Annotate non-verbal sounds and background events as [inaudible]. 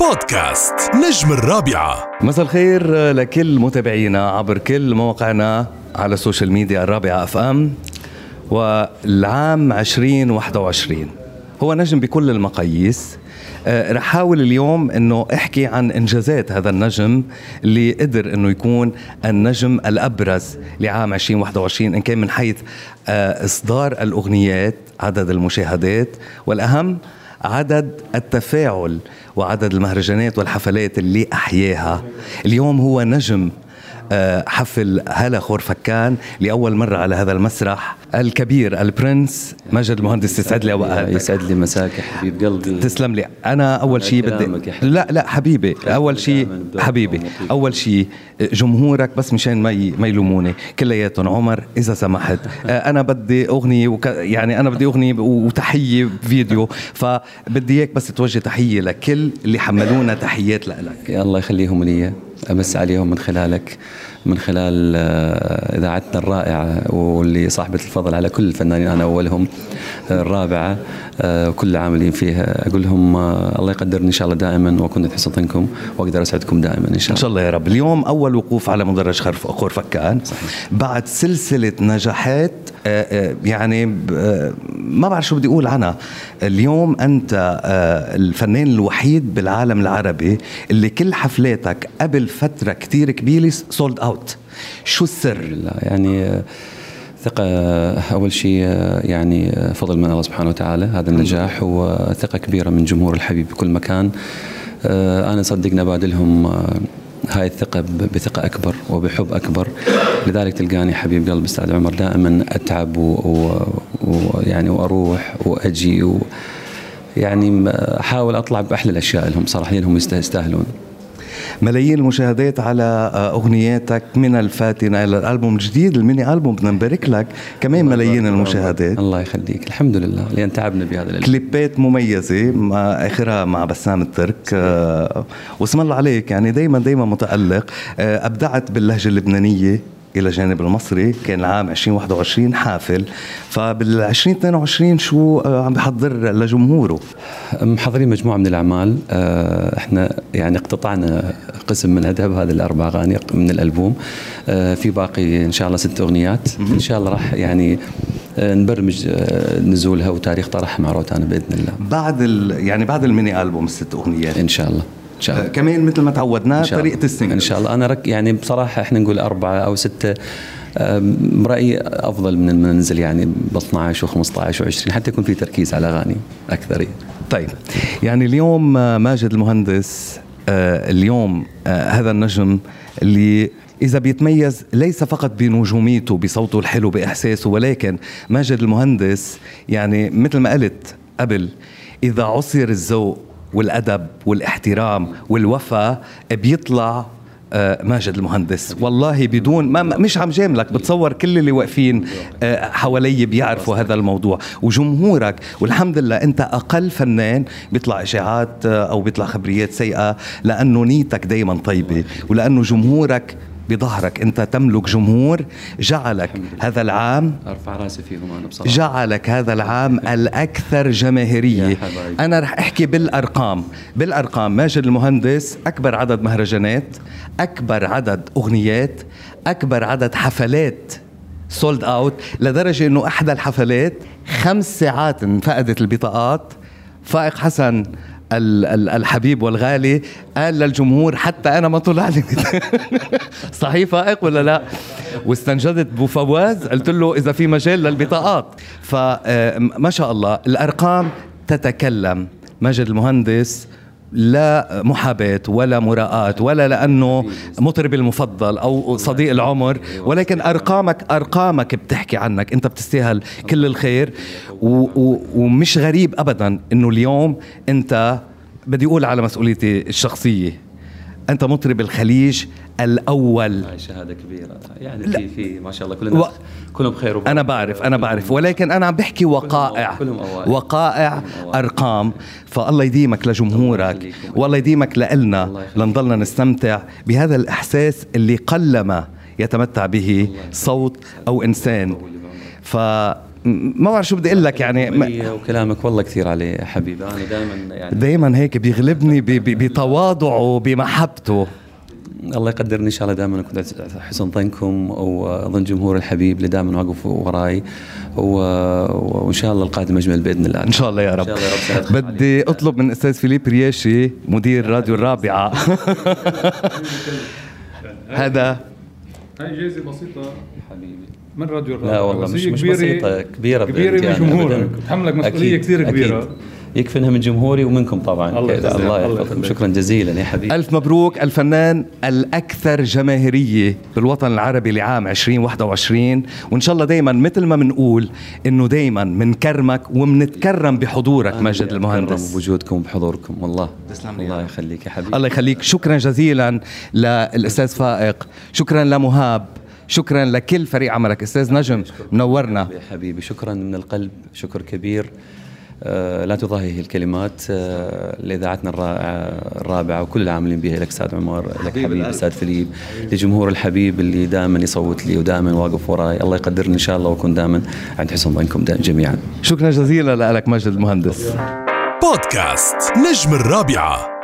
بودكاست نجم الرابعة. مساء الخير لكل متابعينا عبر كل مواقعنا على ال social media الرابعة FM والعام 2021 هو نجم بكل المقاييس. آه، رح أحاول اليوم إنه أحكي عن إنجازات هذا النجم اللي قدر إنه يكون النجم الأبرز لعام 2021 إن كان من حيث آه، إصدار الأغنيات عدد المشاهدات والأهم عدد التفاعل وعدد المهرجانات والحفلات اللي أحياها. اليوم هو نجم آه، حفل هلا خور فكان لأول مرة على هذا المسرح. الكبير البرنس مجد المهندس يسعد لي اوقاتك يسعد لي مساك حبيب قلبي. تسلم لي. أنا أول شيء بدي. لا لا حبيبي. أول شيء حبيبي. أول شيء جمهورك بس مشان ما ما يلوموني. كلياتهم عمر إذا سمحت. [laughs] آه، أنا بدي أغنية وك يعني أنا بدي أغنية وتحية فيديو. فبدي إياك بس توجه تحية لكل اللي حملونا تحيات لك الله يخليهم لي. أمس عليهم من خلالك. من خلال آه، إذاعتنا الرائعة واللي صاحبة الفضل على كل الفنانين أنا أولهم آه، الرابعة آه، وكل العاملين فيها. أقول لهم آه، الله يقدرني إن شاء الله دائما وأكون في ظنكم وأقدر أسعدكم دائما إن شاء إن الله شاء الله يا رب. اليوم أول وقوف على مدرج خرف خور فكان. بعد سلسلة نجاحات آه، آه، يعني آه، ما بعرف شو بدي أقول عنها. اليوم أنت آه، الفنان الوحيد بالعالم العربي اللي كل حفلاتك قبل فترة كتير كبيرة sold out شو السر؟ لله. يعني آه، ثقة آه، أول شيء يعني فضل من الله سبحانه وتعالى. هذا النجاح وثقة كبيرة من جمهور الحبيب بكل مكان. أنا صدقا بادلهم هاي الثقة بثقة أكبر وبحب أكبر. لذلك تلقاني حبيب قلب أستاذ عمر دائما أتعب ويعني وأروح وأجي و يعني أحاول أطلع بأحلى الأشياء لهم صراحة لأنهم يست- يستاهلون. ملايين المشاهدات على أغنياتك من الفاتنة إلى الألبوم الجديد الميني ألبوم بدنا نبارك لك. كمان ملايين المشاهدات. الله. يخليك. الحمد لله. لأن تعبنا بهذا الألبوم. كليبات مميزة مع آخرها مع بسام الترك. آه، واسم الله عليك. يعني دايما دايما متألق. آه، أبدعت باللهجة اللبنانية. إلى جانب المصري كان العام 2021 حافل. فبال 2022 شو آه، عم بحضر لجمهوره؟ محضرين مجموعة من الأعمال. آه، إحنا يعني اقتطعنا قسم من هذا هذه الأربع أغاني من الألبوم. آه، في باقي إن شاء الله ست أغنيات. إن شاء الله راح يعني نبرمج نزولها وتاريخ طرحها مع روتانا بإذن الله. بعد ال يعني بعد الميني ألبوم الست أغنيات. إن شاء الله. شاء آه، الله كمان مثل ما تعودنا. طريقة السنجل إن شاء الله أنا رك يعني بصراحة إحنا نقول أربعة أو ستة برايي أفضل من إن ننزل يعني ب 12 و15 و20 حتى يكون في تركيز على أغاني أكثر. طيب يعني اليوم آه، ماجد المهندس آه، اليوم آه، هذا النجم اللي إذا بيتميز ليس فقط بنجوميته بصوته الحلو بإحساسه ولكن ماجد المهندس يعني مثل ما قلت قبل إذا عصر الذوق والأدب والاحترام والوفاء بيطلع آه، ماجد المهندس. والله بدون ما- مش عم جاملك بتصور كل اللي واقفين آه، حوالي بيعرفوا هذا الموضوع. وجمهورك والحمد لله أنت أقل فنان بيطلع إشاعات آه، أو بيطلع خبريات سيئة لأنه نيتك دائما طيبة ولأنه جمهورك بظهرك. انت تملك جمهور جعلك هذا العام أرفع رأسي فيهم أنا بصراحة. جعلك هذا العام [laughs] يا حبايبي. أنا رح أحكي بالأرقام. بالأرقام ماجد المهندس أكبر عدد مهرجانات أكبر عدد أغنيات أكبر عدد حفلات sold out لدرجة أنه أحدى الحفلات خمس ساعات انفقدت البطاقات. فائق حسن الحبيب والغالي. قال للجمهور حتى أنا ما طلع لي. [laughs] صحيح فائق ولا لا؟ واستنجدت بفواز قلت له إذا في مجال للبطاقات. فما شاء الله الأرقام تتكلم. ماجد المهندس لا محاباة ولا مراءاة ولا لأنه مطرب المفضل أو صديق العمر ولكن أرقامك أرقامك بتحكي عنك. أنت بتستاهل كل الخير. ومش غريب أبدا أنه اليوم أنت بدي أقول على مسؤوليتي الشخصية. أنت مطرب الخليج الأول هاي شهادة كبيرة يعني. في في ما شاء الله كلنا و- كلهم بخير وبركة. أنا بعرف أنا بعرف ولكن أنا عم بحكي وقائع كلهم أوائل. وقائع كلهم. أرقام فالله يديمك لجمهورك. والله يديمك لنا. لنضلنا نستمتع بهذا الإحساس اللي قلما يتمتع به صوت أو إنسان ف ما بعرف شو بدي أقول لك يعني ولي وكلامك والله كثير عليه حبيبي. أنا دائما يعني دائما هيك بيغلبني بتواضعه وبمحبته الله يقدرني إن شاء الله دائما أكون حسن ظنكم واظن جمهور الحبيب اللي دائما واقف وراي. و- وإن شاء الله القادم أجمل بإذن الله. إن شاء الله يا رب. إن شاء الله يا رب بدي أطلب من أستاذ فيليب رياشي مدير راديو الرابعة. [laughs] هذا هاي جائزة بسيطة. حبيبي. من راديو الرابعة لا والله مش مش بسيطة كبيرة كبيرة جمهورك أبداً. بتحملك مسؤولية كثير كبيرة. أكيد. يكفي انها من جمهوري ومنكم طبعا. الله الله يحفظكم. شكرا جزيلا يا حبيبي. ألف مبروك الفنان الأكثر جماهيرية بالوطن العربي لعام 2021 وإن شاء الله دايما مثل ما بنقول إنه دايما منكرمك ومنتكرم بحضورك ماجد المهندس. بوجودكم وبحضوركم والله تسلم لي يا الله. يخليك يا حبيبي. الله يخليك. شكرا جزيلا للأستاذ فائق. شكرا لمهاب. شكرا لكل فريق عملك. أستاذ نجم منورنا. يا حبيبي شكرا من القلب. شكر كبير. لا تضاهي الكلمات آه، لإذاعتنا الرائعه الرابعة وكل العاملين بها لك أستاذ عمر لك حبيبي أستاذ فيليب لجمهور الحبيب اللي دائما يصوت لي ودائما واقف وراي. الله يقدرني إن شاء الله وأكون دائما عند حسن ظنكم جميعا. شكرا جزيلا لك ماجد المهندس. بودكاست نجم الرابعة.